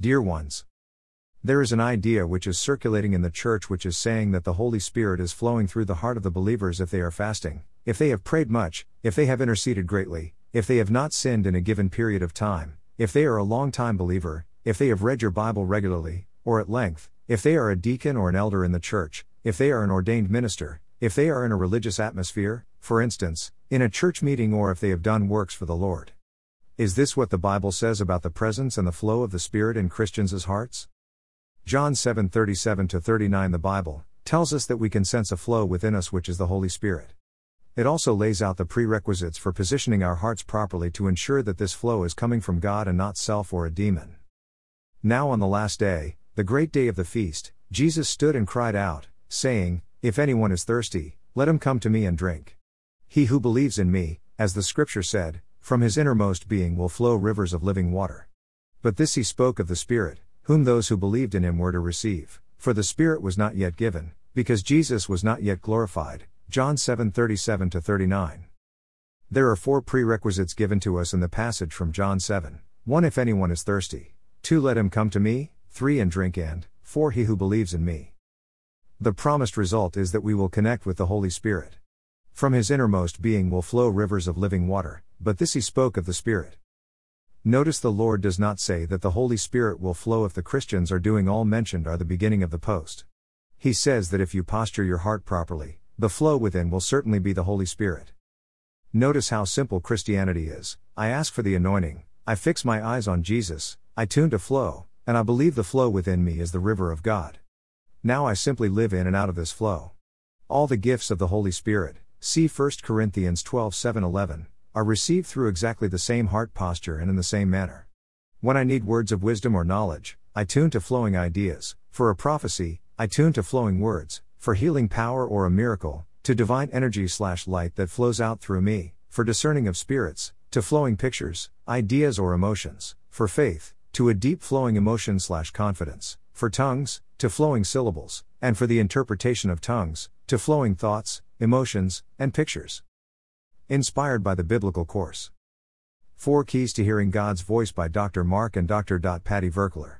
Dear ones, there is an idea which is circulating in the church which is saying that the Holy Spirit is flowing through the heart of the believers if they are fasting, if they have prayed much, if they have interceded greatly, if they have not sinned in a given period of time, if they are a long time believer, if they have read your Bible regularly, or at length, if they are a deacon or an elder in the church, if they are an ordained minister, if they are in a religious atmosphere, for instance, in a church meeting, or if they have done works for the Lord. Is this what the Bible says about the presence and the flow of the Spirit in Christians' hearts? John 7:37 39 The Bible tells us that we can sense a flow within us which is the Holy Spirit. It also lays out the prerequisites for positioning our hearts properly to ensure that this flow is coming from God and not self or a demon. Now, on the last day, the great day of the feast, Jesus stood and cried out, saying, If anyone is thirsty, let him come to me and drink. He who believes in me, as the scripture said, from his innermost being will flow rivers of living water. But this he spoke of the Spirit, whom those who believed in him were to receive, for the Spirit was not yet given, because Jesus was not yet glorified, John 7:37 39. There are four prerequisites given to us in the passage from John 7. 1 If anyone is thirsty. 2 Let him come to me, 3 And drink and 4 He who believes in me. The promised result is that we will connect with the Holy Spirit. From his innermost being will flow rivers of living water, but this he spoke of the Spirit. Notice the Lord does not say that the Holy Spirit will flow if the Christians are doing all mentioned are the beginning of the post. He says that if you posture your heart properly, the flow within will certainly be the Holy Spirit. Notice how simple Christianity is. I ask for the anointing, I fix my eyes on Jesus, I tune to flow, and I believe the flow within me is the river of God. Now I simply live in and out of this flow. All the gifts of the Holy Spirit, see 1 Corinthians 12 7 11, are received through exactly the same heart posture and in the same manner. When I need words of wisdom or knowledge, I tune to flowing ideas, for a prophecy, I tune to flowing words, for healing power or a miracle, to divine energy slash light that flows out through me, for discerning of spirits, to flowing pictures, ideas or emotions, for faith, to a deep flowing emotion slash confidence, for tongues, to flowing syllables, and for the interpretation of tongues, to flowing thoughts, emotions, and pictures. Inspired by the Biblical Course. Four Keys to Hearing God's Voice by Dr. Mark and Dr. Patti Virkler.